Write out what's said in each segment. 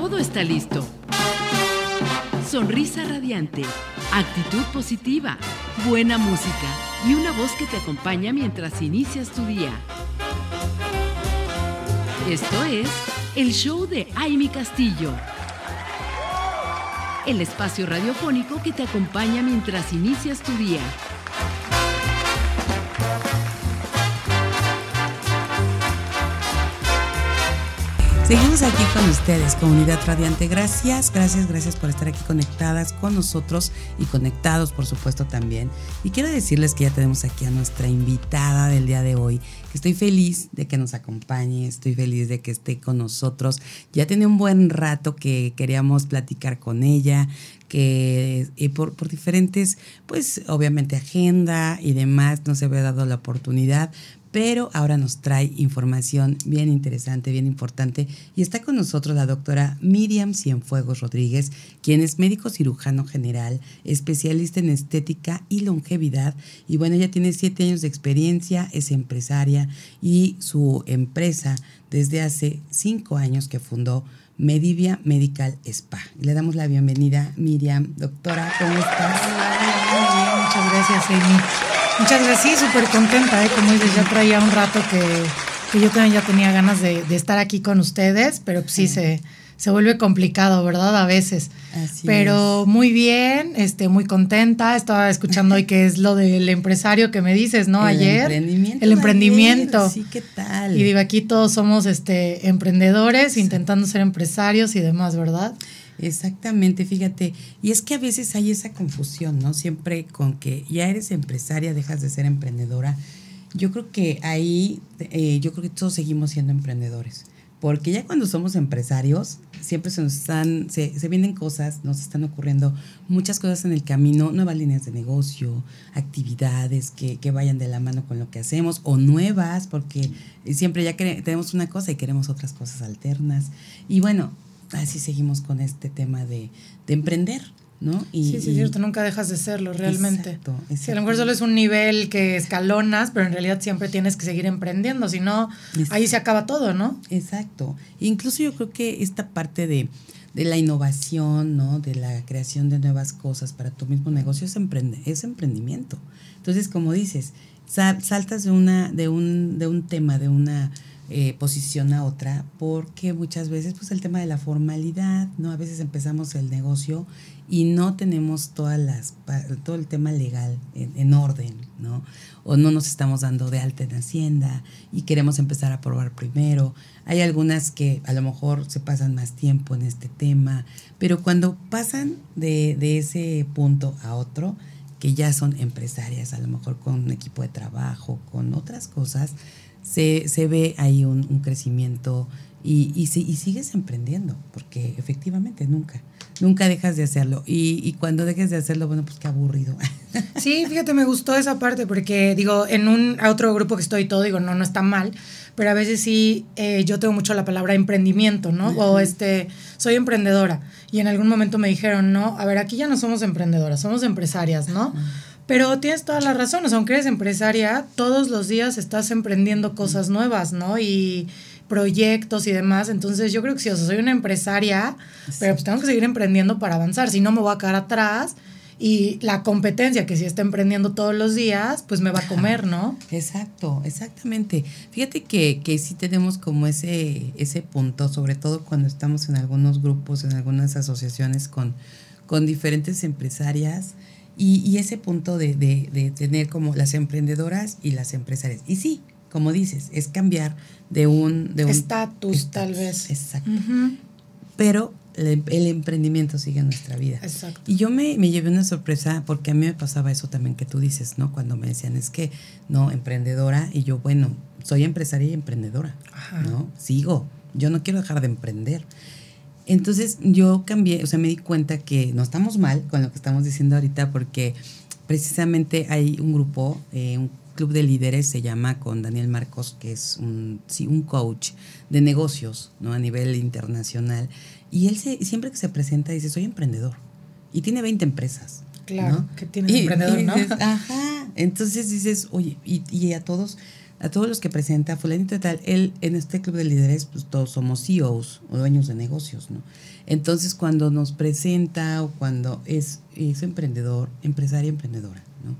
todo está listo. Sonrisa radiante, actitud positiva, buena música y una voz que te acompaña mientras inicias tu día. Esto es el show de Amy Castillo. El espacio radiofónico que te acompaña mientras inicias tu día. Seguimos aquí con ustedes, comunidad radiante. Gracias, gracias, gracias por estar aquí conectadas con nosotros y conectados, por supuesto, también. Y quiero decirles que ya tenemos aquí a nuestra invitada del día de hoy, que estoy feliz de que nos acompañe, estoy feliz de que esté con nosotros. Ya tenía un buen rato que queríamos platicar con ella, que eh, por, por, diferentes, pues obviamente agenda y demás, no se había dado la oportunidad, pero ahora nos trae información bien interesante, bien importante. Y está con nosotros la doctora Miriam Cienfuegos Rodríguez, quien es médico cirujano general, especialista en estética y longevidad. Y bueno, ella tiene siete años de experiencia, es empresaria y su empresa desde hace cinco años que fundó Medivia Medical Spa. Le damos la bienvenida, Miriam. Doctora, ¿cómo estás? Hola, muchas gracias, Amy. Muchas gracias, sí, súper contenta, ¿eh? como dices, ya traía un rato que, yo también ya tenía ganas de, estar aquí con ustedes, pero pues sí, se, se vuelve complicado, ¿verdad? A veces. pero muy bien, este, muy contenta. Estaba escuchando hoy que es lo del empresario que me dices, ¿no? ayer. Emprendimiento el emprendimiento. Sí, ¿qué tal? Y digo, aquí todos somos este, emprendedores, intentando ser empresarios y demás, ¿verdad? Exactamente, fíjate. Y es que a veces hay esa confusión, ¿no? Siempre con que ya eres empresaria, dejas de ser emprendedora. Yo creo que ahí, eh, yo creo que todos seguimos siendo emprendedores. Porque ya cuando somos empresarios, siempre se nos están, se, se vienen cosas, nos están ocurriendo muchas cosas en el camino, nuevas líneas de negocio, actividades que, que vayan de la mano con lo que hacemos, o nuevas, porque siempre ya tenemos una cosa y queremos otras cosas alternas. Y bueno, así seguimos con este tema de, emprender, ¿no? Y, sí, sí, es cierto, nunca dejas de serlo realmente. Exacto, Sí, a lo mejor solo es un nivel que escalonas, pero en realidad siempre tienes que seguir emprendiendo, si no, ahí se acaba todo, ¿no? Exacto. Incluso yo creo que esta parte de, la innovación, ¿no? De la creación de nuevas cosas para tu mismo negocio es, es emprendimiento. Entonces, como dices, saltas de, una, de, un, de un tema, de una eh, posición a otra, porque muchas veces pues el tema de la formalidad, ¿no? A veces empezamos el negocio y no tenemos todas las, todo el tema legal en, orden, ¿no? O no nos estamos dando de alta en Hacienda y queremos empezar a probar primero. Hay algunas que a lo mejor se pasan más tiempo en este tema, pero cuando pasan de, de ese punto a otro, que ya son empresarias, a lo mejor con un equipo de trabajo, con otras cosas, se, se ve ahí un, crecimiento y, y, y, sigues emprendiendo, porque efectivamente nunca, nunca dejas de hacerlo. Y, y, cuando dejes de hacerlo, bueno, pues qué aburrido. Sí, fíjate, me gustó esa parte, porque digo, en un otro grupo que estoy todo, digo, no, no está mal, pero a veces sí, eh, yo tengo mucho la palabra emprendimiento, ¿no? O este, soy emprendedora. Y en algún momento me dijeron, no, a ver, aquí ya no somos emprendedoras, somos empresarias, ¿no? Pero tienes toda la razón, o sea, aunque eres empresaria, todos los días estás emprendiendo cosas nuevas, ¿no? Y proyectos y demás. Entonces yo creo que sí, o sea, soy una empresaria, pero pues tengo que seguir emprendiendo para avanzar, si no me voy a quedar atrás. Y la competencia que si está emprendiendo todos los días, pues me va a comer, ¿no? Exacto, exactamente. Fíjate que, que sí tenemos como ese, ese punto, sobre todo cuando estamos en algunos grupos, en algunas asociaciones con, con diferentes empresarias, y, ese punto de, tener como las emprendedoras y las empresarias. Y sí, como dices, es cambiar de un... De estatus, tal vez. Exacto. Pero el, emprendimiento sigue en nuestra vida. Exacto. Y yo me, me, llevé una sorpresa porque a mí me pasaba eso también que tú dices, ¿no? Cuando me decían, es que, no, emprendedora, y yo, bueno, soy empresaria y emprendedora, ¿no? Sigo, yo no quiero dejar de emprender. Entonces yo cambié, o sea, me di cuenta que no estamos mal con lo que estamos diciendo ahorita porque precisamente hay un grupo, eh, un club de líderes se llama con Daniel Marcos, que es un, sí, un coach de negocios ¿no? a nivel internacional. Y él se, siempre que se presenta dice, soy emprendedor. Y tiene 20 empresas. Claro, que tiene emprendedor, ¿no? Ajá. Entonces dices, oye, y, y a todos a todos los que presenta fulanito y tal, él en este club de líderes, pues todos somos CEOs o dueños de negocios, ¿no? Entonces cuando nos presenta o cuando es, es emprendedor, empresaria emprendedora, ¿no?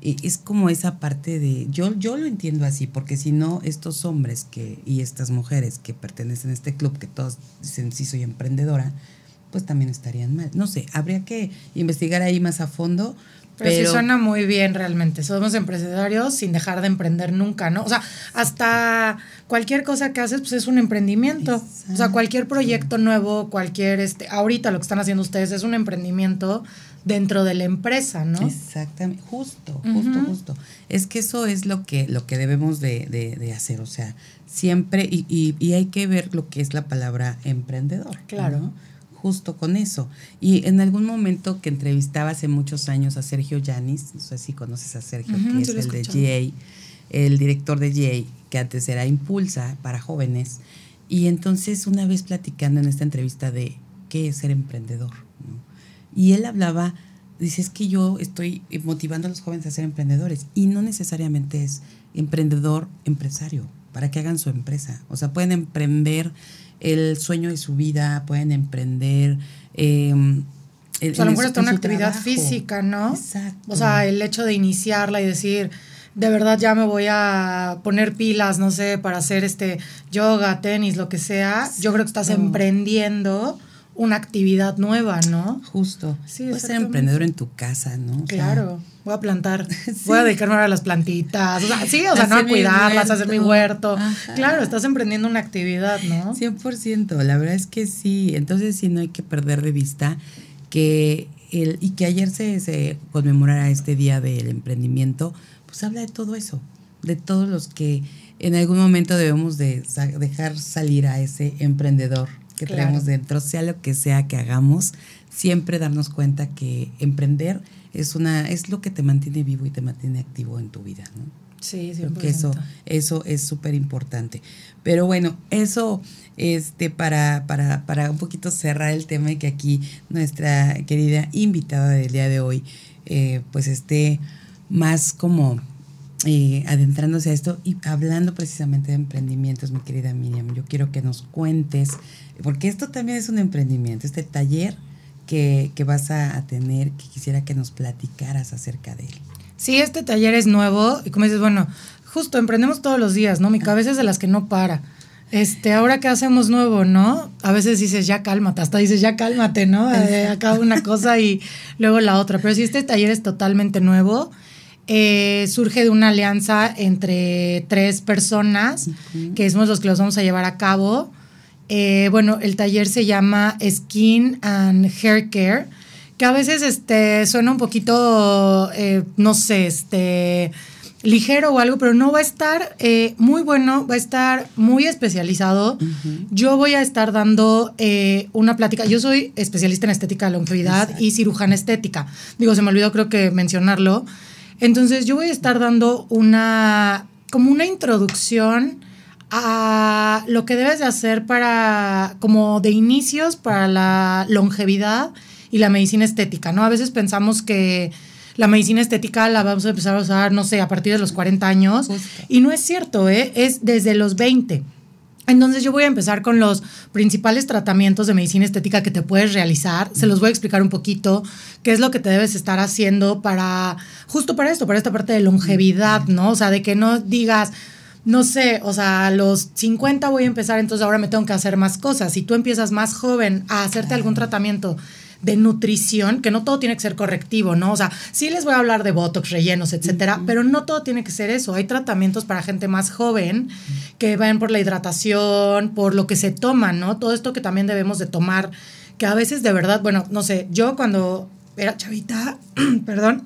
Y es como esa parte de, yo, yo lo entiendo así, porque si no, estos hombres que, y estas mujeres que pertenecen a este club, que todos dicen sí soy emprendedora, pues también estarían mal. No sé, habría que investigar ahí más a fondo, pero, sí suena muy bien realmente. Somos empresarios sin dejar de emprender nunca, ¿no? O sea, hasta cualquier cosa que haces, pues es un emprendimiento. O sea, cualquier proyecto nuevo, cualquier, este, ahorita lo que están haciendo ustedes es un emprendimiento dentro de la empresa, ¿no? Exactamente, justo, justo, justo. Es que eso es lo que, lo que debemos de, de, hacer, o sea, siempre, y, y, y, hay que ver lo que es la palabra emprendedor. Claro justo con eso. Y en algún momento que entrevistaba hace muchos años a Sergio Yanis, no sé si conoces a Sergio, que es el de GA, el director de GA, que antes era Impulsa para jóvenes. Y entonces una vez platicando en esta entrevista de qué es ser emprendedor. Y él hablaba, dice, es que yo estoy motivando a los jóvenes a ser emprendedores. Y no necesariamente es emprendedor empresario, para que hagan su empresa. O sea, pueden emprender el sueño de su vida, pueden emprender. Eh, o sea, a lo mejor está una actividad física, ¿no? Exacto. O sea, el hecho de iniciarla y decir, de verdad ya me voy a poner pilas, no sé, para hacer este yoga, tenis, lo que sea. Yo creo que estás emprendiendo una actividad nueva, ¿no? Justo. Sí, Puedes ser emprendedor en tu casa, ¿no? claro. voy a plantar, voy a dedicarme a las plantitas. O sea, sí, o sea, no a cuidarlas, a hacer mi huerto. Claro, estás emprendiendo una actividad, ¿no? 100%, la verdad es que sí. Entonces sí, no hay que perder de vista que el, y que ayer se, se conmemorara este día del emprendimiento, pues habla de todo eso, de todos los que en algún momento debemos de dejar salir a ese emprendedor que traemos dentro, sea lo que sea que hagamos, siempre darnos cuenta que emprender es una es lo que te mantiene vivo y te mantiene activo en tu vida, ¿no? Sí, sí. Porque eso eso es súper importante. Pero bueno, eso este para, para, para un poquito cerrar el tema y que aquí nuestra querida invitada del día de hoy eh, pues esté más como eh, adentrándose a esto y hablando precisamente de emprendimientos, mi querida Miriam, yo quiero que nos cuentes porque esto también es un emprendimiento, este taller que, vas a, tener, que quisiera que nos platicaras acerca de él. Sí, este taller es nuevo y como dices, bueno, justo emprendemos todos los días, ¿no? Mi cabeza es de las que no para. Este, ahora qué hacemos nuevo, ¿no? A veces dices, ya cálmate, hasta dices, ya cálmate, ¿no? Eh, acá una cosa y luego la otra. Pero si este taller es totalmente nuevo, eh, surge de una alianza entre tres personas, que somos los que los vamos a llevar a cabo. Eh, bueno, el taller se llama Skin and Hair Care, que a veces este, suena un poquito, eh, no sé, este, ligero o algo, pero no va a estar muy bueno, va a estar muy especializado. Yo voy a estar dando una plática. Yo soy especialista en estética de longevidad y cirujana estética. Digo, se me olvidó creo que mencionarlo. Entonces yo voy a estar dando una, como una introducción a lo que debes de hacer para, como de inicios, para la longevidad y la medicina estética, ¿no? A veces pensamos que la medicina estética la vamos a empezar a usar, no sé, a partir de los 40 años. Y no es cierto, ¿eh? Es desde los 20. Entonces yo voy a empezar con los principales tratamientos de medicina estética que te puedes realizar. Se los voy a explicar un poquito qué es lo que te debes estar haciendo para, justo para esto, para esta parte de longevidad, ¿no? O sea, de que no digas, no sé, o sea, a los 50 voy a empezar, entonces ahora me tengo que hacer más cosas. Si tú empiezas más joven a hacerte algún tratamiento de nutrición, que no todo tiene que ser correctivo, ¿no? O sea, sí les voy a hablar de botox, rellenos, etcétera, pero no todo tiene que ser eso. Hay tratamientos para gente más joven que van por la hidratación, por lo que se toma, ¿no? Todo esto que también debemos de tomar, que a veces de verdad, bueno, no sé, yo cuando era chavita, perdón,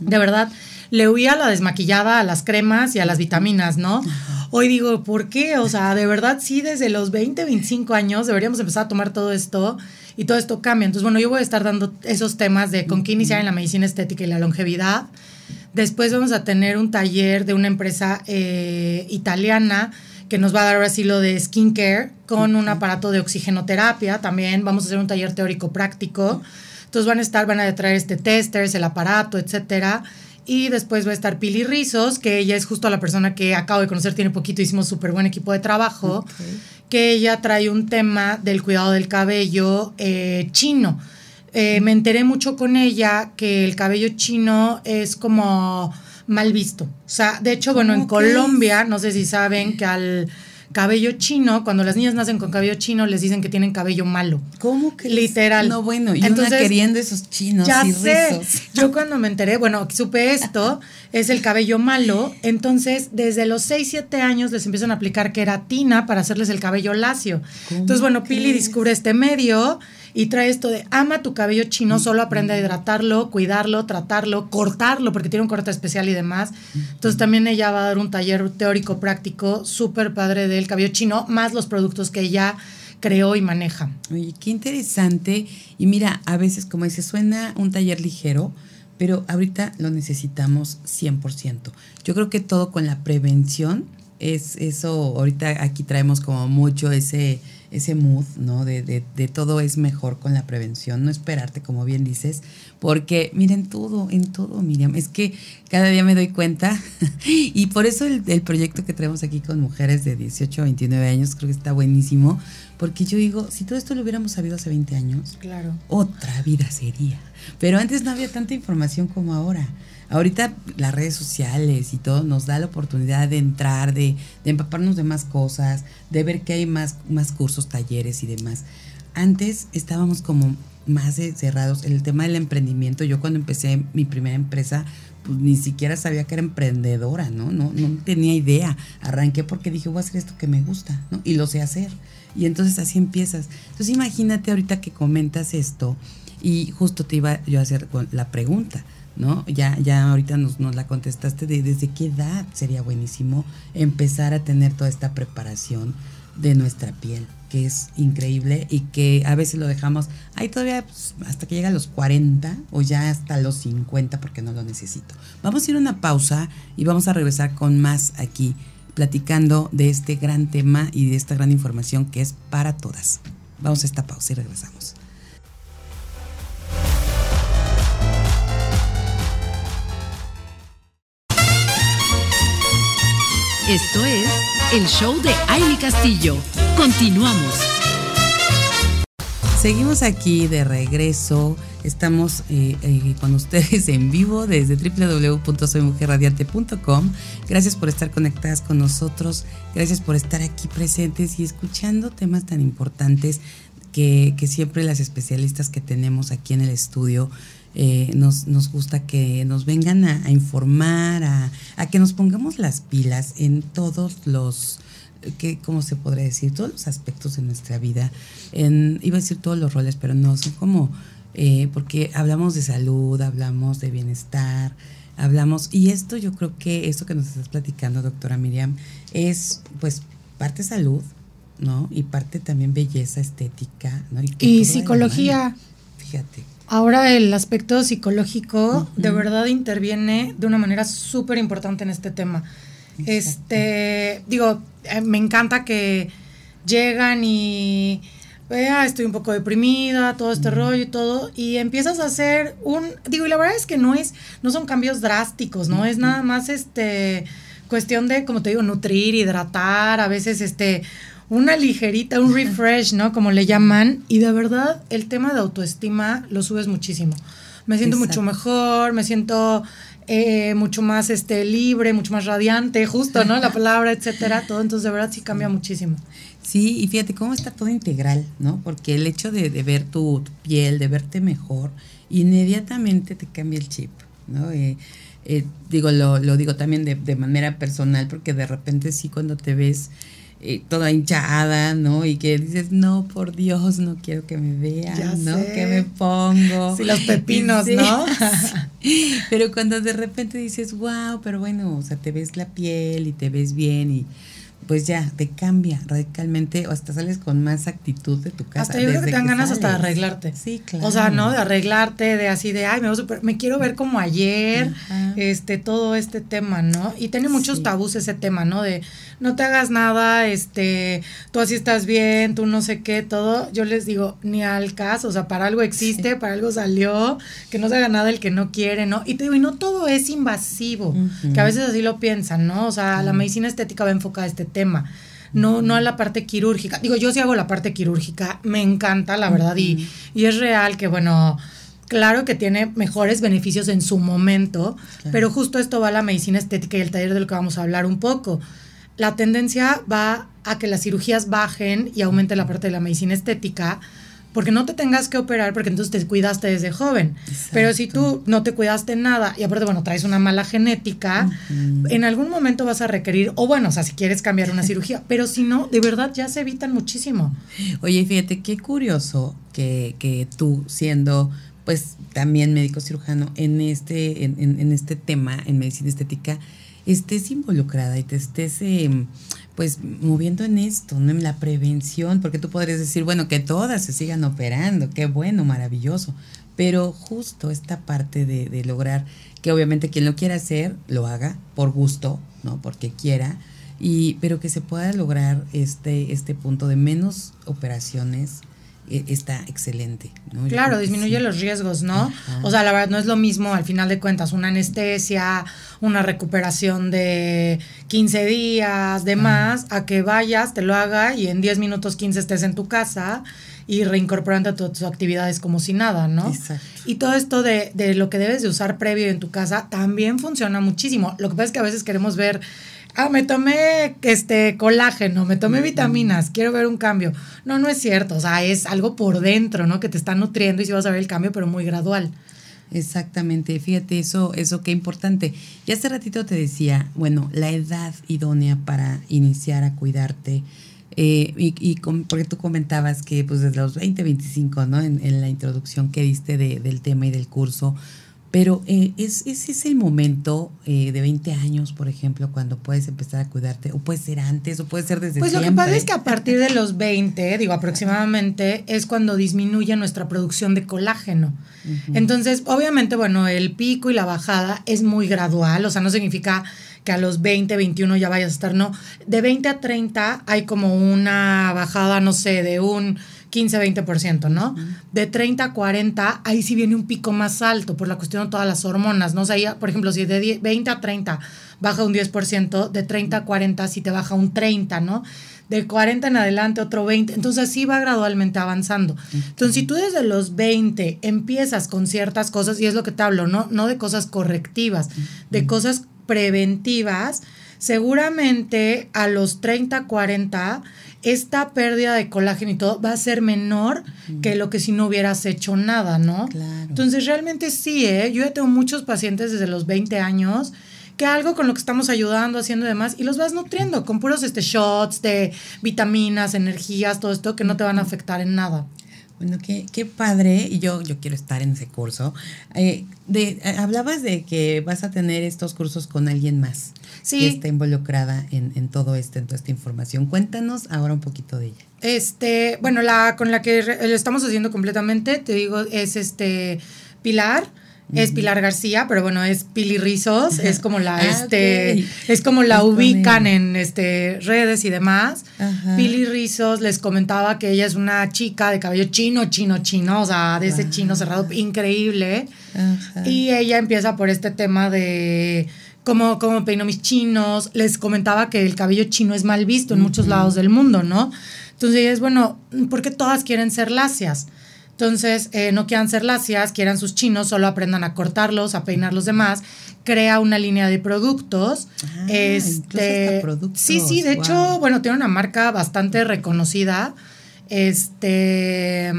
de verdad, le huía a la desmaquillada, a las cremas y a las vitaminas, ¿no? Hoy digo, ¿por qué? O sea, de verdad, sí, desde los 20, 25 años deberíamos empezar a tomar todo esto y todo esto cambia. Entonces, bueno, yo voy a estar dando esos temas de con qué iniciar en la medicina estética y la longevidad. Después vamos a tener un taller de una empresa eh, italiana que nos va a dar ahora sí lo de skincare con un aparato de oxigenoterapia. También vamos a hacer un taller teórico práctico. Entonces van a estar, van a traer este testers, el aparato, etcétera. Y después va a estar Pili Rizos, que ella es justo la persona que acabo de conocer, tiene poquito, hicimos súper buen equipo de trabajo, que ella trae un tema del cuidado del cabello eh, chino. Eh, me enteré mucho con ella que el cabello chino es como mal visto. O sea, de hecho, bueno, en Colombia, no sé si saben que al cabello chino, cuando las niñas nacen con cabello chino, les dicen que tienen cabello malo. ¿Cómo que? Literal. No, bueno, y Entonces, una queriendo esos chinos ya y sé. Yo cuando me enteré, bueno, supe esto, es el cabello malo. Entonces, desde los 6, 7 años les empiezan a aplicar queratina para hacerles el cabello lacio. Entonces, bueno, Pili descubre este medio y trae esto de ama tu cabello chino, solo aprende a hidratarlo, cuidarlo, tratarlo, cortarlo, porque tiene un corte especial y demás. Entonces también ella va a dar un taller teórico práctico súper padre del cabello chino, más los productos que ella creó y maneja. Oye, qué interesante. Y mira, a veces como dice, suena un taller ligero, pero ahorita lo necesitamos 100%. Yo creo que todo con la prevención es eso, ahorita aquí traemos como mucho ese ese mood, ¿no? De, de, de, todo es mejor con la prevención, no esperarte, como bien dices, porque miren todo, en todo, Miriam, es que cada día me doy cuenta y por eso el, el, proyecto que traemos aquí con mujeres de 18 a 29 años creo que está buenísimo, porque yo digo, si todo esto lo hubiéramos sabido hace 20 años, claro. otra vida sería, pero antes no había tanta información como ahora. Ahorita las redes sociales y todo nos da la oportunidad de entrar, de, empaparnos de más cosas, de ver que hay más, más cursos, talleres y demás. Antes estábamos como más cerrados. El tema del emprendimiento, yo cuando empecé mi primera empresa, pues ni siquiera sabía que era emprendedora, ¿no? No, no tenía idea. Arranqué porque dije, voy a hacer esto que me gusta, ¿no? Y lo sé hacer. Y entonces así empiezas. Entonces imagínate ahorita que comentas esto y justo te iba yo a hacer la pregunta. ¿No? Ya, ya ahorita nos, nos la contestaste de desde qué edad sería buenísimo empezar a tener toda esta preparación de nuestra piel, que es increíble y que a veces lo dejamos ahí todavía pues, hasta que llega a los 40 o ya hasta los 50 porque no lo necesito. Vamos a ir a una pausa y vamos a regresar con más aquí, platicando de este gran tema y de esta gran información que es para todas. Vamos a esta pausa y regresamos. Esto es el show de Aile Castillo. Continuamos. Seguimos aquí de regreso. Estamos eh, eh, con ustedes en vivo desde www.soymujerradiante.com. Gracias por estar conectadas con nosotros. Gracias por estar aquí presentes y escuchando temas tan importantes que, que siempre las especialistas que tenemos aquí en el estudio eh, nos, nos, gusta que nos vengan a, informar, a, a, que nos pongamos las pilas en todos los, que, ¿cómo se podría decir? Todos los aspectos de nuestra vida. En, iba a decir todos los roles, pero no, son como, eh, porque hablamos de salud, hablamos de bienestar, hablamos, y esto yo creo que esto que nos estás platicando, doctora Miriam, es pues parte salud, ¿no? Y parte también belleza estética, ¿no? Y, psicología. Fíjate. Ahora el aspecto psicológico de verdad interviene de una manera súper importante en este tema. Este, digo, eh, me encanta que llegan y vea, estoy un poco deprimida, todo este rollo y todo, y empiezas a hacer un, digo, y la verdad es que no es, no son cambios drásticos, no es nada más este cuestión de, como te digo, nutrir, hidratar, a veces este una ligerita, un refresh, ¿no? Como le llaman. Y de verdad, el tema de autoestima lo subes muchísimo. Me siento mucho mejor, me siento eh, mucho más este, libre, mucho más radiante, justo, ¿no? La palabra, etcétera, todo. Entonces, de verdad, sí cambia muchísimo. Sí, y fíjate cómo está todo integral, ¿no? Porque el hecho de, ver tu, piel, de verte mejor, inmediatamente te cambia el chip, ¿no? Eh, eh, digo, lo, lo, digo también de, de manera personal, porque de repente sí, cuando te ves eh, toda hinchada, ¿no? Y que dices, no, por Dios, no quiero que me vean, ¿no? Que me pongo. Sí, los pepinos, ¿no? pero cuando de repente dices, wow, pero bueno, o sea, te ves la piel y te ves bien y pues ya te cambia radicalmente o hasta sales con más actitud de tu casa. Hasta yo creo que te dan ganas hasta de arreglarte. Sí, claro. O sea, ¿no? De arreglarte, de así de, ay, me, me quiero ver como ayer, este, todo este tema, ¿no? Y tiene muchos tabús ese tema, ¿no? De no te hagas nada, este, tú así estás bien, tú no sé qué, todo. Yo les digo, ni al caso, o sea, para algo existe, para algo salió, que no se haga nada el que no quiere, ¿no? Y te digo, y no todo es invasivo, que a veces así lo piensan, ¿no? O sea, la medicina estética va enfocada a este tema no, no a la parte quirúrgica. Digo, yo sí hago la parte quirúrgica, me encanta, la verdad, y, y, es real que, bueno, claro que tiene mejores beneficios en su momento, pero justo esto va a la medicina estética y el taller de lo que vamos a hablar un poco. La tendencia va a que las cirugías bajen y aumente la parte de la medicina estética, porque no te tengas que operar, porque entonces te cuidaste desde joven. Pero si tú no te cuidaste nada y aparte, bueno, traes una mala genética, en algún momento vas a requerir, o bueno, o sea, si quieres cambiar una cirugía, pero si no, de verdad ya se evitan muchísimo. Oye, fíjate, qué curioso que, que tú siendo pues también médico cirujano en este, en, en, este tema, en medicina estética, estés involucrada y te estés... Eh, pues moviendo en esto, ¿no? en la prevención, porque tú podrías decir, bueno, que todas se sigan operando, qué bueno, maravilloso, pero justo esta parte de, de lograr que obviamente quien lo quiera hacer, lo haga por gusto, ¿no? Porque quiera, y, pero que se pueda lograr este, este punto de menos operaciones, está excelente. ¿no? Claro, disminuye los riesgos, ¿no? O sea, la verdad no es lo mismo al final de cuentas una anestesia, una recuperación de 15 días, de más, a que vayas, te lo haga y en 10 minutos 15 estés en tu casa y reincorporando a tus actividades como si nada, ¿no? Exacto. Y todo esto de, de lo que debes de usar previo en tu casa también funciona muchísimo. Lo que pasa es que a veces queremos ver ah, me tomé este colágeno, me tomé vitaminas, quiero ver un cambio. No, no es cierto, o sea, es algo por dentro, ¿no? Que te está nutriendo y sí vas a ver el cambio, pero muy gradual. Exactamente, fíjate, eso, eso qué importante. Y hace ratito te decía, bueno, la edad idónea para iniciar a cuidarte, eh, y, y porque tú comentabas que pues desde los 20, 25, ¿no? En, en la introducción que diste de, del tema y del curso, pero eh, es, ese es el momento eh, de 20 años, por ejemplo, cuando puedes empezar a cuidarte, o puede ser antes, o puede ser desde pues siempre. Pues lo que pasa es que a partir de los 20, digo aproximadamente, es cuando disminuye nuestra producción de colágeno. Entonces, obviamente, bueno, el pico y la bajada es muy gradual, o sea, no significa que a los 20, 21 ya vayas a estar, no. De 20 a 30 hay como una bajada, no sé, de un 15-20%, ¿no? De 30 a 40, ahí sí viene un pico más alto por la cuestión de todas las hormonas, ¿no? O sea, por ejemplo, si de 20 a 30 baja un 10%, de 30 a 40 sí te baja un 30, ¿no? De 40 en adelante otro 20, entonces así va gradualmente avanzando. Entonces, si tú desde los 20 empiezas con ciertas cosas, y es lo que te hablo, ¿no? No de cosas correctivas, de cosas preventivas, seguramente a los 30, 40 esta pérdida de colágeno y todo va a ser menor que lo que si no hubieras hecho nada, ¿no? Claro. Entonces, realmente sí, ¿eh? Yo ya tengo muchos pacientes desde los 20 años que algo con lo que estamos ayudando, haciendo y demás, y los vas nutriendo con puros este, shots de vitaminas, energías, todo esto que no te van a afectar en nada. Bueno, qué, qué padre, y yo, yo quiero estar en ese curso. Eh, de, eh, hablabas de que vas a tener estos cursos con alguien más sí. que está involucrada en, en todo esto, en toda esta información. Cuéntanos ahora un poquito de ella. Este, bueno, la con la que lo estamos haciendo completamente, te digo, es este Pilar. Es Pilar García, pero bueno, es Pili Rizos, es como la, ah, este, es como la ubican en este redes y demás. Pili Rizos les comentaba que ella es una chica de cabello chino, chino, chino, o sea, de ese chino cerrado, increíble. Y ella empieza por este tema de cómo, cómo peino mis chinos. Les comentaba que el cabello chino es mal visto en muchos lados del mundo, ¿no? Entonces es, bueno, ¿por qué todas quieren ser lacias? Entonces, eh, no quieran ser lacias, quieran sus chinos, solo aprendan a cortarlos, a peinar los demás. Crea una línea de productos. Ah, este, productos. Sí, sí, de hecho, bueno, tiene una marca bastante reconocida, este,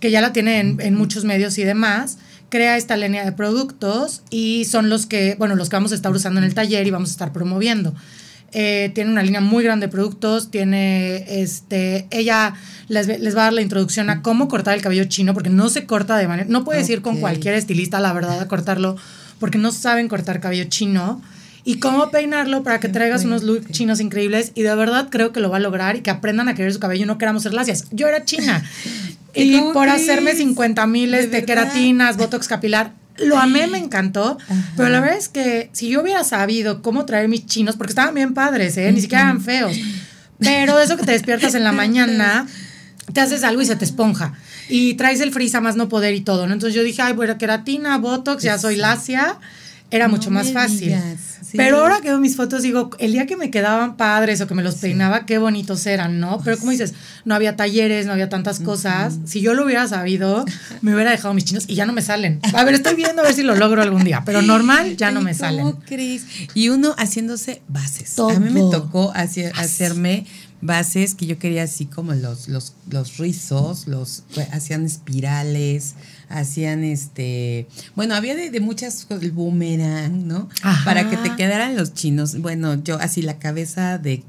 que ya la tiene en, en muchos medios y demás crea esta línea de productos y son los que, bueno, los que vamos a estar usando en el taller y vamos a estar promoviendo. Eh, tiene una línea muy grande de productos, tiene, este, ella les, les, va a dar la introducción a cómo cortar el cabello chino, porque no se corta de manera, no puedes ir con cualquier estilista, la verdad, a cortarlo, porque no saben cortar cabello chino. y cómo peinarlo para que traigas unos looks chinos increíbles. Y de verdad creo que lo va a lograr y que aprendan a querer su cabello y no queramos ser lacias. Yo era china. y por hacerme 50 miles de, queratinas, botox capilar, lo amé, me encantó, pero la verdad es que si yo hubiera sabido cómo traer mis chinos, porque estaban bien padres, ¿eh? ni siquiera eran feos, pero eso que te despiertas en la mañana, te haces algo y se te esponja. Y traes el frisa más no poder y todo, ¿no? Entonces yo dije, ay, bueno, queratina, botox, ya soy lacia era mucho más fácil. Pero ahora que veo mis fotos, digo, el día que me quedaban padres o que me los peinaba, qué bonitos eran, ¿no? Pero como dices, no había talleres, no había tantas cosas. Si yo lo hubiera sabido, me hubiera dejado mis chinos y ya no me salen. A ver, estoy viendo a ver si lo logro algún día, pero normal ya no me salen. ¿Cómo crees? Y uno haciéndose bases. A mí me tocó hacerme bases que yo quería así como los, los, los rizos, los hacían espirales, hacían este, bueno, había de, muchas el boomerang, ¿no? Para que te quedaran los chinos. Bueno, yo así la cabeza de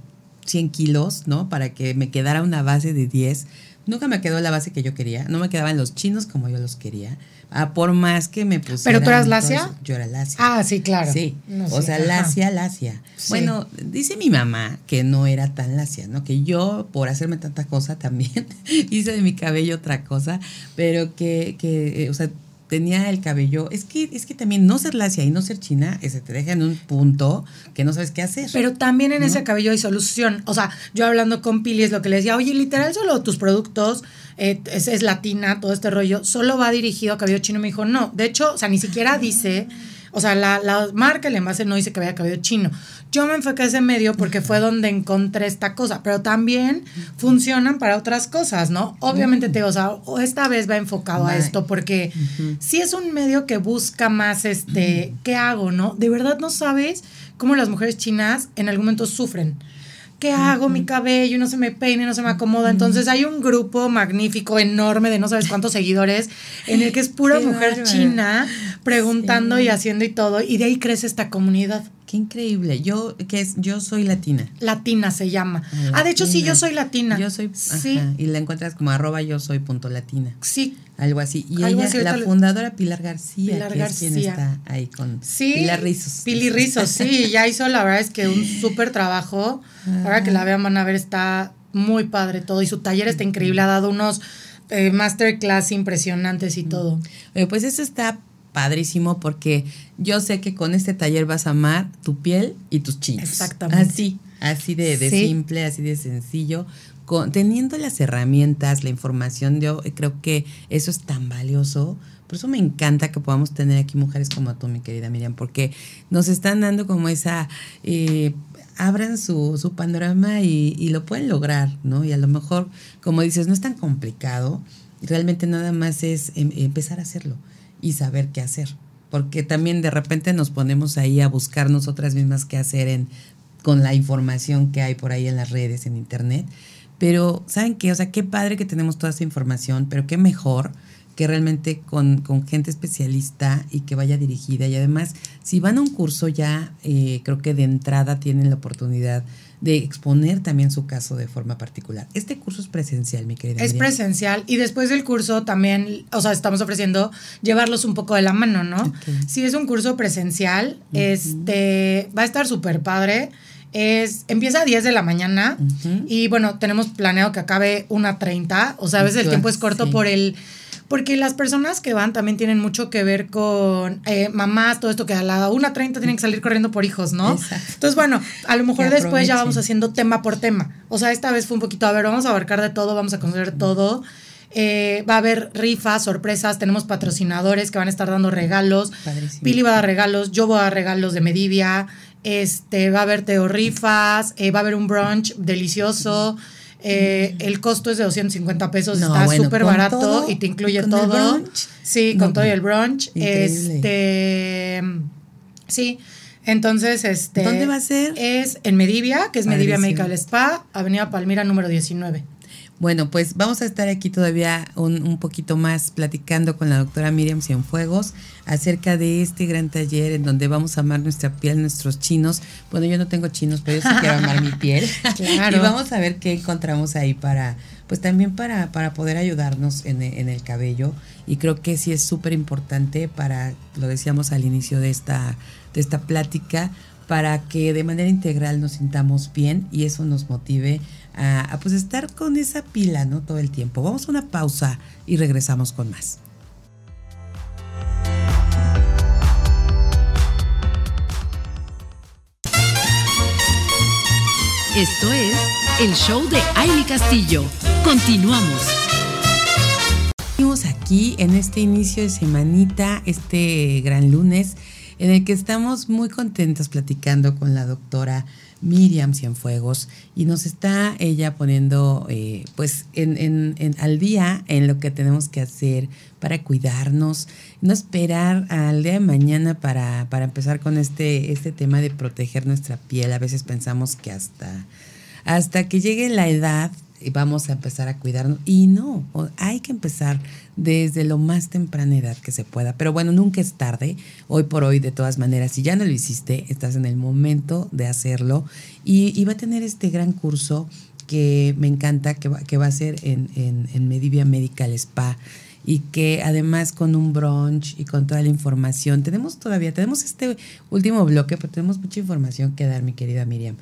100 kilos, ¿no? Para que me quedara una base de 10. Nunca me quedó la base que yo quería, no me quedaban los chinos como yo los quería. Ah, por más que me pusieran. ¿Pero tú eras lacia? yo era lacia. Ah, sí, claro. Sí. o sea, lacia, lacia. Bueno, dice mi mamá que no era tan lacia, ¿no? Que yo, por hacerme tanta cosa, también hice de mi cabello otra cosa, pero que, que eh, o sea, tenía el cabello. Es que, es que también no ser lacia y no ser china, ese te deja en un punto que no sabes qué hacer. Pero también en ese cabello hay solución. O sea, yo hablando con Pili es lo que le decía, oye, literal, solo tus productos, eh, es, latina, todo este rollo, solo va dirigido a cabello chino. Me dijo, no, de hecho, o sea, ni siquiera dice. O sea, la, la marca, el envase no dice que vaya cabello chino. Yo me enfoqué a ese medio porque fue donde encontré esta cosa, pero también funcionan para otras cosas, ¿no? Obviamente te digo, o sea, esta vez va enfocado a esto porque si es un medio que busca más, este, ¿qué hago, no? De verdad no sabes cómo las mujeres chinas en algún momento sufren. ¿Qué hago? Mi cabello no se me peine, no se me acomoda. Entonces hay un grupo magnífico, enorme, de no sabes cuántos seguidores, en el que es pura mujer china preguntando y haciendo y todo. Y de ahí crece esta comunidad. Qué increíble. Yo, que es, yo soy latina. Latina se llama. Ah, de hecho sí, yo soy latina. Yo soy, sí. y la encuentras como arroba yo soy punto latina. Sí. Algo así. Y ella, la fundadora Pilar García, Pilar que García. es quien está ahí con sí, Pilar Rizos. Pili Rizos, sí, ya hizo la verdad es que un súper trabajo. Ahora que la vean van a ver, está muy padre todo. Y su taller está increíble, ha dado unos eh, masterclass impresionantes y todo. pues eso está padrísimo porque yo sé que con este taller vas a amar tu piel y tus chinos. Exactamente. Así, así de, simple, así de sencillo. Con, teniendo las herramientas, la información, yo creo que eso es tan valioso. Por eso me encanta que podamos tener aquí mujeres como tú, mi querida Miriam, porque nos están dando como esa, eh, abran su, su panorama y, y, lo pueden lograr, ¿no? Y a lo mejor, como dices, no es tan complicado, realmente nada más es em, empezar a hacerlo y saber qué hacer. Porque también de repente nos ponemos ahí a buscar nosotras mismas qué hacer en, con la información que hay por ahí en las redes, en internet. Pero, ¿saben qué? O sea, qué padre que tenemos toda esa información, pero qué mejor que realmente con, con gente especialista y que vaya dirigida. Y además, si van a un curso ya, eh, creo que de entrada tienen la oportunidad de exponer también su caso de forma particular. Este curso es presencial, mi querida. Es presencial y después del curso también, o sea, estamos ofreciendo llevarlos un poco de la mano, ¿no? Si es un curso presencial, este va a estar súper padre. Es, empieza a 10 de la mañana y bueno, tenemos planeado que acabe una 30, o sea, a veces el tiempo es corto por el porque las personas que van también tienen mucho que ver con eh, mamás, todo esto que a la 1.30 tienen que salir corriendo por hijos, ¿no? Entonces, bueno, a lo mejor después ya vamos haciendo tema por tema. O sea, esta vez fue un poquito, a ver, vamos a abarcar de todo, vamos a conocer todo. Eh, va a haber rifas, sorpresas, tenemos patrocinadores que van a estar dando regalos. Pili va a dar regalos, yo voy a dar regalos de Medivia. Este, va a haber teo rifas, eh, va a haber un brunch delicioso. Eh, el costo es de 250 pesos, está súper barato y te incluye todo. Sí, con todo el brunch. Este, sí. Entonces, este. ¿Dónde va a ser? Es en Medivia, que es Medivia Medical Spa, Avenida Palmira número 19. Bueno, pues vamos a estar aquí todavía un, un, poquito más platicando con la doctora Miriam Cienfuegos acerca de este gran taller en donde vamos a amar nuestra piel, nuestros chinos. Bueno, yo no tengo chinos, pero yo sí quiero amar mi piel. Claro. Y vamos a ver qué encontramos ahí para, pues también para, para poder ayudarnos en, en el cabello. Y creo que sí es súper importante para, lo decíamos al inicio de esta, de esta plática, para que de manera integral nos sintamos bien y eso nos motive a, a, pues estar con esa pila, ¿no? Todo el tiempo. Vamos a una pausa y regresamos con más. Esto es el show de Aile Castillo. Continuamos. Seguimos aquí en este inicio de semanita, este gran lunes, en el que estamos muy contentas platicando con la doctora Miriam Cienfuegos y nos está ella poniendo eh, pues en, en, en, al día en lo que tenemos que hacer para cuidarnos, no esperar al día de mañana para, para empezar con este, este tema de proteger nuestra piel. A veces pensamos que hasta, hasta que llegue la edad vamos a empezar a cuidarnos. Y no, hay que empezar desde lo más temprana edad que se pueda. Pero bueno, nunca es tarde. Hoy por hoy, de todas maneras, si ya no lo hiciste, estás en el momento de hacerlo. Y, y va a tener este gran curso que me encanta, que va, que va a ser en, en, en Medivia Medical Spa y que además con un brunch y con toda la información, tenemos todavía, tenemos este último bloque, pero tenemos mucha información que dar, mi querida Miriam.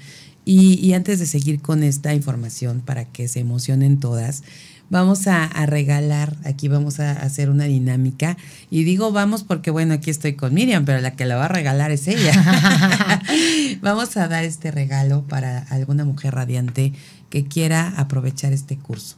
Y, y antes de seguir con esta información para que se emocionen todas, vamos a, a, regalar, aquí vamos a hacer una dinámica. Y digo vamos porque, bueno, aquí estoy con Miriam, pero la que la va a regalar es ella. vamos a dar este regalo para alguna mujer radiante que quiera aprovechar este curso.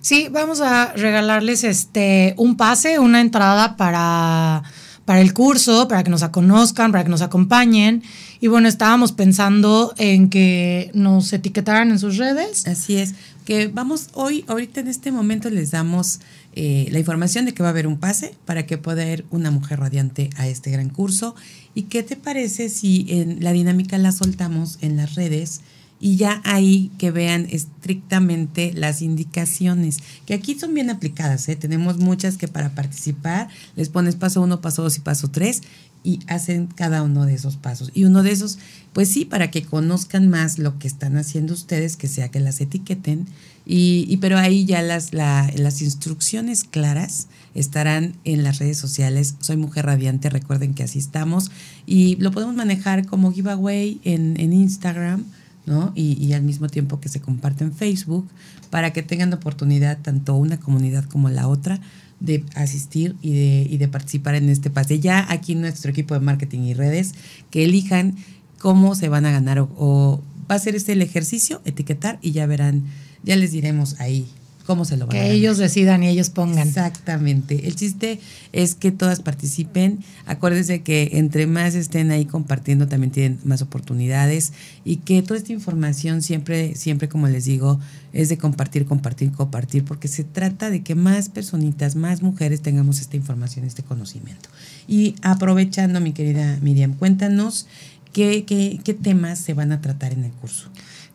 Sí, vamos a regalarles este un pase, una entrada para, para el curso, para que nos conozcan, para que nos acompañen. Y bueno, estábamos pensando en que nos etiquetaran en sus redes. Así es, que vamos hoy, ahorita en este momento les damos eh, la información de que va a haber un pase para que pueda ir una mujer radiante a este gran curso. ¿Y qué te parece si en la dinámica la soltamos en las redes? Y ya ahí que vean estrictamente las indicaciones, que aquí son bien aplicadas, ¿eh? tenemos muchas que para participar les pones paso uno, paso dos y paso tres y hacen cada uno de esos pasos. Y uno de esos, pues sí, para que conozcan más lo que están haciendo ustedes, que sea que las etiqueten, y, y pero ahí ya las, la, las instrucciones claras estarán en las redes sociales. Soy Mujer Radiante, recuerden que así estamos, y lo podemos manejar como giveaway en, en Instagram ¿no? Y, y, al mismo tiempo que se comparte en Facebook para que tengan oportunidad tanto una comunidad como la otra de asistir y de, y de participar en este pase. Ya aquí nuestro equipo de marketing y redes que elijan cómo se van a ganar o, o va a ser este el ejercicio, etiquetar y ya verán, ya les diremos ahí cómo se lo van que a ganar. ellos decidan y ellos pongan. Exactamente. El chiste es que todas participen. Acuérdense que entre más estén ahí compartiendo también tienen más oportunidades y que toda esta información siempre, siempre como les digo, es de compartir, compartir, compartir, porque se trata de que más personitas, más mujeres tengamos esta información, este conocimiento. Y aprovechando, mi querida Miriam, cuéntanos qué, qué, qué temas se van a tratar en el curso.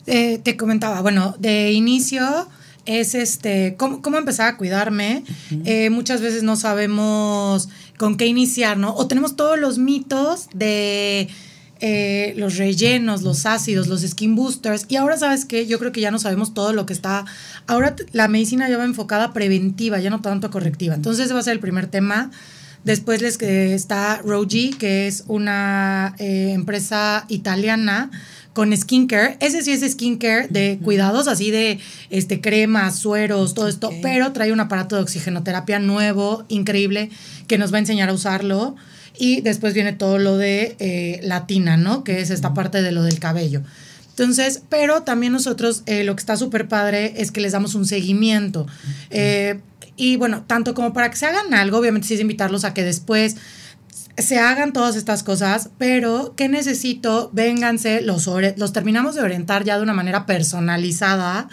Eh, te comentaba, bueno, de inicio es este cómo, cómo empezar a cuidarme. Uh -huh. eh, muchas veces no sabemos con qué iniciar, ¿no? O tenemos todos los mitos de eh, los rellenos, los ácidos, los skin boosters. Y ahora, ¿sabes qué? Yo creo que ya no sabemos todo lo que está. Ahora la medicina ya va enfocada preventiva, ya no tanto correctiva. Entonces, ese va a ser el primer tema. Después les eh, está Rogi, que es una empresa italiana con skincare. Ese sí es skincare de cuidados, así de este cremas, sueros, todo esto, okay. pero trae un aparato de oxigenoterapia nuevo, increíble, que nos va a enseñar a usarlo. Y después viene todo lo de eh, latina, ¿no? Que es esta parte de lo del cabello. Entonces, pero también nosotros eh, lo que está súper padre es que les damos un seguimiento. Eh, y bueno, tanto como para que se hagan algo, obviamente sí es invitarlos a que después se hagan todas estas cosas, pero ¿qué necesito? Vénganse, los, los terminamos de orientar ya de una manera personalizada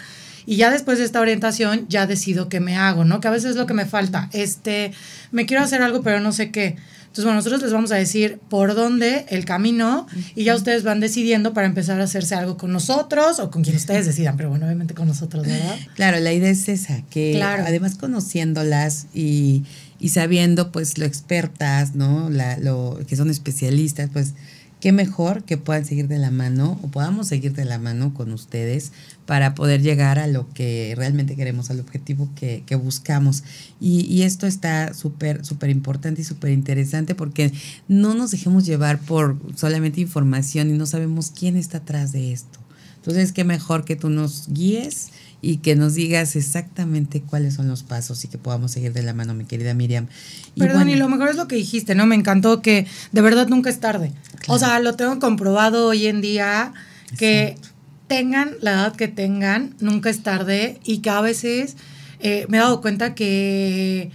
y ya después de esta orientación ya decido qué me hago, ¿no? Que a veces es lo que me falta. Este, me quiero hacer algo, pero no sé qué. Entonces, bueno, nosotros les vamos a decir por dónde, el camino, y ya ustedes van decidiendo para empezar a hacerse algo con nosotros o con quien ustedes decidan, pero bueno, obviamente con nosotros, ¿verdad? Claro, la idea es esa, que claro. además conociéndolas y, y, sabiendo pues lo expertas, ¿no? La, lo que son especialistas, pues qué mejor que puedan seguir de la mano o podamos seguir de la mano con ustedes para poder llegar a lo que realmente queremos, al objetivo que, buscamos. Y, esto está súper, súper importante y súper interesante porque no nos dejemos llevar por solamente información y no sabemos quién está atrás de esto. Entonces, qué mejor que tú nos guíes y que nos digas exactamente cuáles son los pasos y que podamos seguir de la mano, mi querida Miriam. Perdón, y lo mejor es lo que dijiste, ¿no? Me encantó que de verdad nunca es tarde. O sea, lo tengo comprobado hoy en día que tengan la edad que tengan, nunca es tarde y que a veces eh, me he dado cuenta que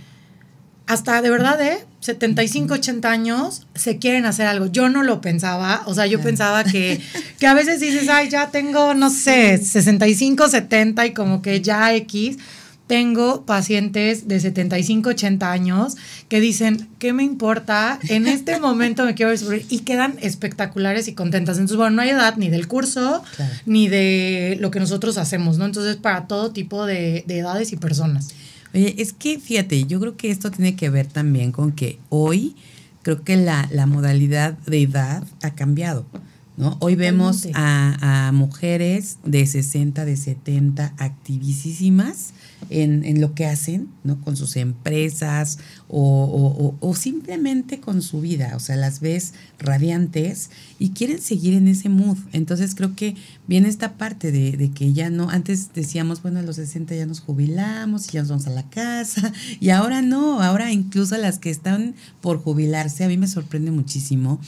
hasta de verdad, ¿eh? 75, 80 años se quieren hacer algo. Yo no lo pensaba, o sea, yo pensaba que, que a veces dices, ay, ya tengo, no sé, 65, 70 y como que ya X. Tengo pacientes de 75, 80 años que dicen, ¿qué me importa? En este momento me quiero descubrir y quedan espectaculares y contentas. Entonces, bueno, no hay edad ni del curso ni de lo que nosotros hacemos, ¿no? Entonces, para todo tipo de, de edades y personas. Oye, es que fíjate, yo creo que esto tiene que ver también con que hoy creo que la, la modalidad de edad ha cambiado. ¿no? Hoy vemos a, a, mujeres de 60, de 70, activísimas en, en, lo que hacen, ¿no? Con sus empresas o, o, simplemente con su vida. O sea, las ves radiantes y quieren seguir en ese mood. Entonces creo que viene esta parte de, de, que ya no, antes decíamos, bueno, a los 60 ya nos jubilamos y ya nos vamos a la casa. Y ahora no, ahora incluso las que están por jubilarse, a mí me sorprende muchísimo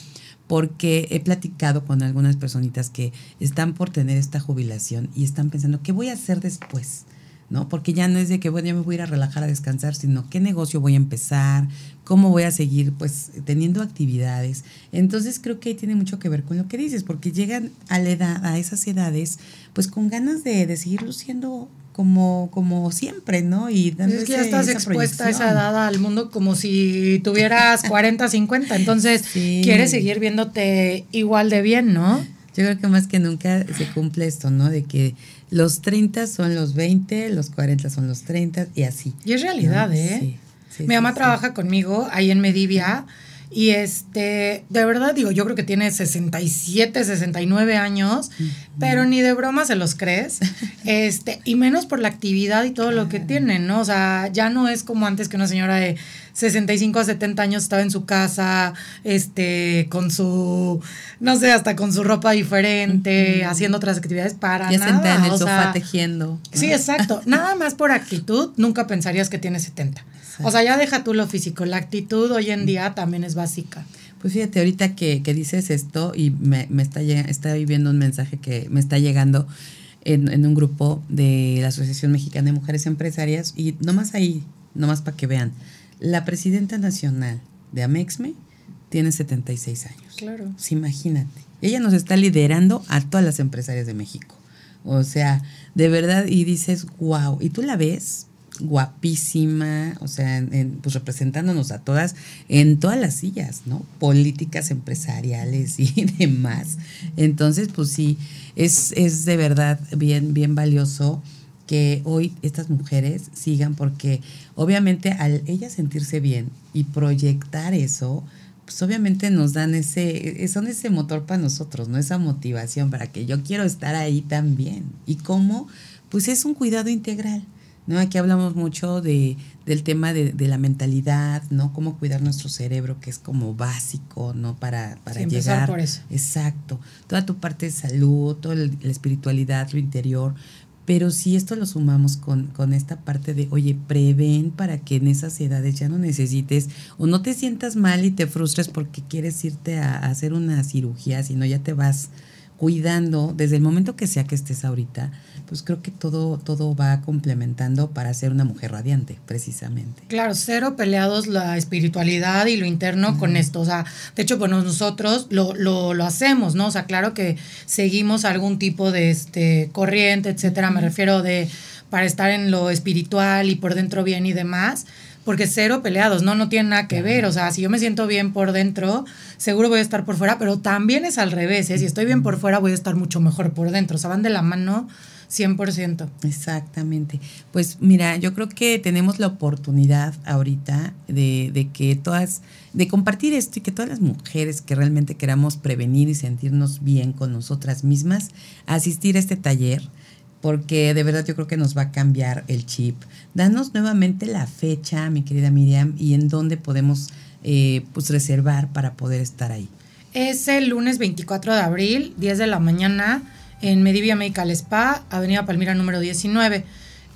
porque he platicado con algunas personitas que están por tener esta jubilación y están pensando, ¿qué voy a hacer después? ¿No? Porque ya no es de que, bueno, ya me voy a ir a relajar, a descansar, sino qué negocio voy a empezar, cómo voy a seguir, pues, teniendo actividades. Entonces creo que ahí tiene mucho que ver con lo que dices, porque llegan a la edad, a esas edades, pues con ganas de, de seguir luciendo como, como siempre, ¿no? Y es que ya estás expuesta a esa edad al mundo como si tuvieras 40, 50, entonces quieres seguir viéndote igual de bien, ¿no? Yo creo que más que nunca se cumple esto, ¿no? De que los 30 son los 20, los 40 son los 30 y así. Y es realidad, ¿eh? Sí, Mi mamá trabaja conmigo ahí en Medivia. Y este, de verdad digo, yo creo que tiene 67, 69 años, pero ni de broma se los crees. Este, y menos por la actividad y todo lo que tienen, ¿no? O sea, ya no es como antes que una señora de 65 a 70 años estaba en su casa, este, con su, no sé, hasta con su ropa diferente, haciendo otras actividades para ya nada. en el sofá tejiendo. Sí, exacto. nada más por actitud, nunca pensarías que tiene 70. O sea, ya deja tú lo físico, la actitud hoy en día también es básica. Pues fíjate, ahorita que, dices esto y me, me está, está viendo un mensaje que me está llegando en, en, un grupo de la Asociación Mexicana de Mujeres Empresarias y nomás ahí, nomás para que vean, la presidenta nacional de Amexme tiene 76 años. Claro. Pues imagínate. Ella nos está liderando a todas las empresarias de México. O sea, de verdad, y dices, wow, y tú la ves guapísima, o sea, pues representándonos a todas en todas las sillas, ¿no? Políticas empresariales y demás. Entonces, pues sí, es, es de verdad bien, bien valioso que hoy estas mujeres sigan porque obviamente al ellas sentirse bien y proyectar eso, pues obviamente nos dan ese, son ese motor para nosotros, ¿no? Esa motivación para que yo quiero estar ahí también. ¿Y cómo? Pues es un cuidado integral. ¿No? Aquí hablamos mucho de, del tema de, la mentalidad, ¿no? Cómo cuidar nuestro cerebro, que es como básico, ¿no? Para, para llegar. por eso. Exacto. Toda tu parte de salud, toda la espiritualidad, lo interior. Pero si esto lo sumamos con, con esta parte de, oye, prevén para que en esas edades ya no necesites o no te sientas mal y te frustres porque quieres irte a, a hacer una cirugía, sino ya te vas cuidando desde el momento que sea que estés ahorita, pues creo que todo, todo va complementando para ser una mujer radiante, precisamente. Claro, cero peleados la espiritualidad y lo interno con esto. O sea, de hecho, bueno, nosotros lo, lo, lo, hacemos, ¿no? O sea, claro que seguimos algún tipo de este corriente, etcétera. Me refiero de para estar en lo espiritual y por dentro bien y demás porque cero peleados, no, no tiene nada que ver, o sea, si yo me siento bien por dentro, seguro voy a estar por fuera, pero también es al revés, ¿eh? si estoy bien por fuera voy a estar mucho mejor por dentro, o sea, van de la mano 100%. Exactamente. Pues mira, yo creo que tenemos la oportunidad ahorita de, de, que todas, de compartir esto y que todas las mujeres que realmente queramos prevenir y sentirnos bien con nosotras mismas, asistir a este taller, porque de verdad yo creo que nos va a cambiar el chip. Danos nuevamente la fecha, mi querida Miriam, y en dónde podemos eh, pues reservar para poder estar ahí. Es el lunes 24 de abril, 10 de la mañana, en Medivia Medical Spa, Avenida Palmira número 19.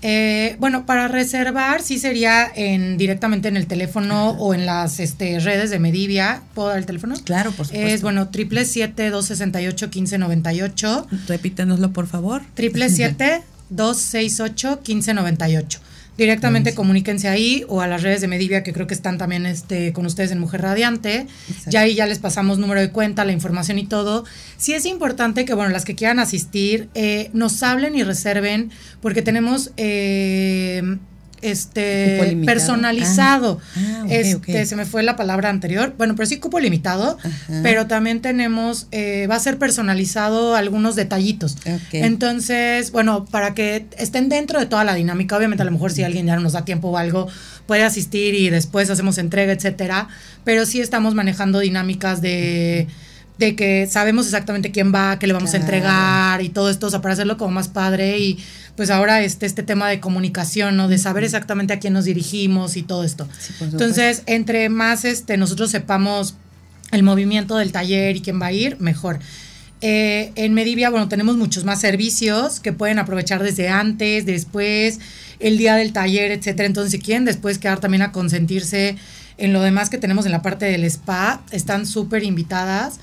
Eh, bueno, para reservar sí sería en directamente en el teléfono o en las este, redes de Medivia. ¿Puedo dar el teléfono? Claro, por supuesto. Es bueno, 777-268-1598. Repítanoslo, por favor. 777-268-1598. Directamente comuníquense ahí o a las redes de Medivia, que creo que están también este, con ustedes en Mujer Radiante. Ya ahí ya les pasamos número de cuenta, la información y todo. Sí es importante que, bueno, las que quieran asistir, eh, nos hablen y reserven, porque tenemos... Eh, este personalizado. Ah, ah, este, se me fue la palabra anterior. Bueno, pero sí cupo limitado, pero también tenemos, eh, va a ser personalizado algunos detallitos. Entonces, bueno, para que estén dentro de toda la dinámica, obviamente a lo mejor si alguien ya no nos da tiempo o algo, puede asistir y después hacemos entrega, etcétera. Pero sí estamos manejando dinámicas de de que sabemos exactamente quién va, qué le vamos a entregar y todo esto, o sea, para hacerlo como más padre y pues ahora este, este tema de comunicación, ¿no? De saber exactamente a quién nos dirigimos y todo esto. Entonces, entre más este, nosotros sepamos el movimiento del taller y quién va a ir, mejor. Eh, en Medivia, bueno, tenemos muchos más servicios que pueden aprovechar desde antes, después, el día del taller, etcétera. Entonces, si quieren después quedar también a consentirse en lo demás que tenemos en la parte del spa, están súper invitadas.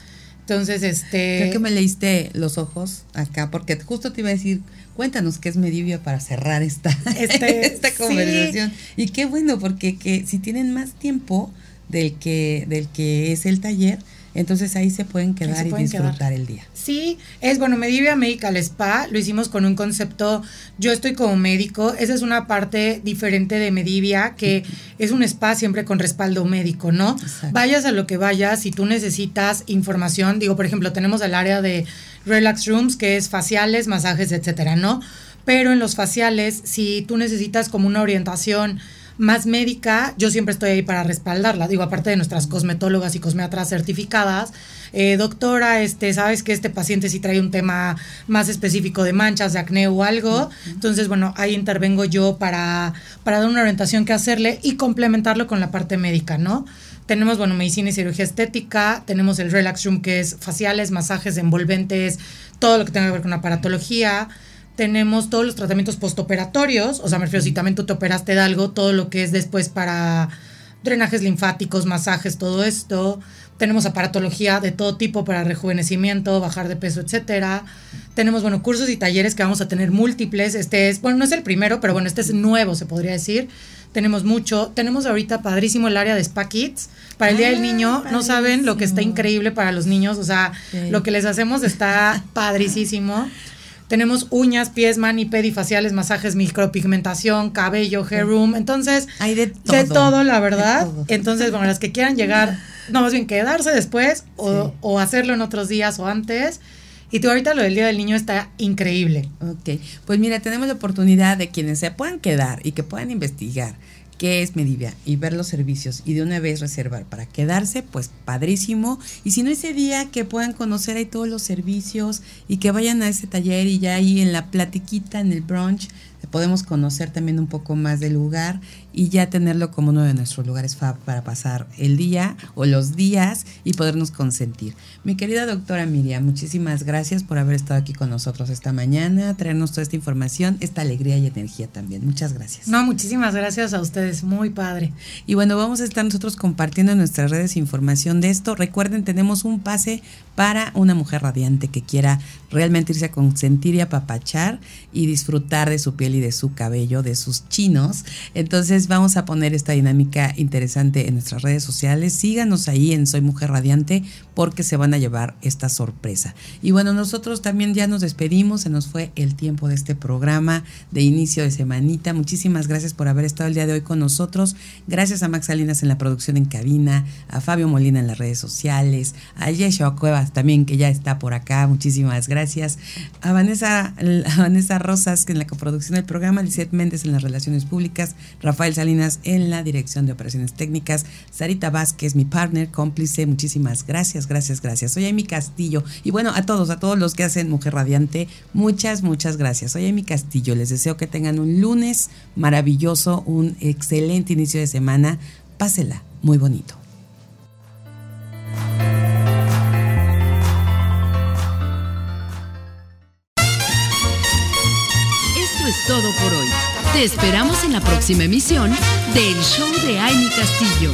Entonces, este... Creo que me leíste los ojos acá, porque justo te iba a decir, cuéntanos qué es Medivia para cerrar esta, este, esta conversación. Y qué bueno, porque que si tienen más tiempo del que, del que es el taller, entonces ahí se pueden quedar y disfrutar el día. Sí, es bueno, Medivia Medical Spa, lo hicimos con un concepto, yo estoy como médico, esa es una parte diferente de Medivia, que es un spa siempre con respaldo médico, ¿no? Vayas a lo que vayas, si tú necesitas información, digo, por ejemplo, tenemos el área de relax rooms, que es faciales, masajes, etcétera, ¿no? Pero en los faciales, si tú necesitas como una orientación, más médica, yo siempre estoy ahí para respaldarla. Digo, aparte de nuestras cosmetólogas y cosmetras certificadas, eh, doctora, este, sabes que este paciente sí trae un tema más específico de manchas, de acné o algo. Entonces, bueno, ahí intervengo yo para, para dar una orientación que hacerle y complementarlo con la parte médica, ¿no? Tenemos, bueno, medicina y cirugía estética, tenemos el Relax Room que es faciales, masajes envolventes, todo lo que tenga que ver con aparatología tenemos todos los tratamientos postoperatorios, o sea, me refiero, si también tú te operaste de algo, todo lo que es después para drenajes linfáticos, masajes, todo esto. Tenemos aparatología de todo tipo para rejuvenecimiento, bajar de peso, etcétera. Tenemos, bueno, cursos y talleres que vamos a tener múltiples. Este es, bueno, no es el primero, pero bueno, este es nuevo, se podría decir. Tenemos mucho. Tenemos ahorita padrísimo el área de Spa Kids. Para el Día del ah, Niño, no saben lo que está increíble para los niños. O sea, lo que les hacemos está padricísimo. Tenemos uñas, pies, mani, pedi, faciales, masajes, micropigmentación, cabello, hair room. Entonces, hay de todo. De todo, la verdad. Entonces, bueno, las que quieran llegar, no, más bien quedarse después o, o hacerlo en otros días o antes. Y tú ahorita lo del Día del Niño está increíble. Ok, pues mira, tenemos la oportunidad de quienes se puedan quedar y que puedan investigar qué es Medivia y ver los servicios y de una vez reservar para quedarse, pues padrísimo. Y si no ese día que puedan conocer ahí todos los servicios y que vayan a ese taller y ya ahí en la platiquita, en el brunch, podemos conocer también un poco más del lugar y ya tenerlo como uno de nuestros lugares para pasar el día o los días y podernos consentir. Mi querida doctora Miriam, muchísimas gracias por haber estado aquí con nosotros esta mañana, traernos toda esta información, esta alegría y energía también. Muchas gracias. No, muchísimas gracias a ustedes, muy padre. Y bueno, vamos a estar nosotros compartiendo en nuestras redes información de esto. Recuerden, tenemos un pase para una mujer radiante que quiera realmente irse a consentir y apapachar y disfrutar de su piel y de su cabello, de sus chinos. Entonces, vamos a poner esta dinámica interesante en nuestras redes sociales. Síganos ahí en Soy Mujer Radiante porque se van a llevar esta sorpresa. Y bueno, nosotros también ya nos despedimos, se nos fue el tiempo de este programa de inicio de semanita. Muchísimas gracias por haber estado el día de hoy con nosotros. Gracias a Max Salinas en la producción en cabina, a Fabio Molina en las redes sociales, a Yeshua Cuevas también que ya está por acá. Muchísimas gracias. A Vanessa, a Vanessa Rosas en la coproducción del programa, Lizeth Méndez en las relaciones públicas, Rafael Salinas en la dirección de operaciones técnicas, Sarita Vázquez, mi partner, cómplice. Muchísimas gracias gracias, gracias. Soy Amy Castillo. Y bueno, a todos, a todos los que hacen Mujer Radiante, muchas, muchas gracias. Soy Amy Castillo. Les deseo que tengan un lunes maravilloso, un excelente inicio de semana. Pásela, muy bonito. Te esperamos en la próxima emisión del Show de Amy Castillo.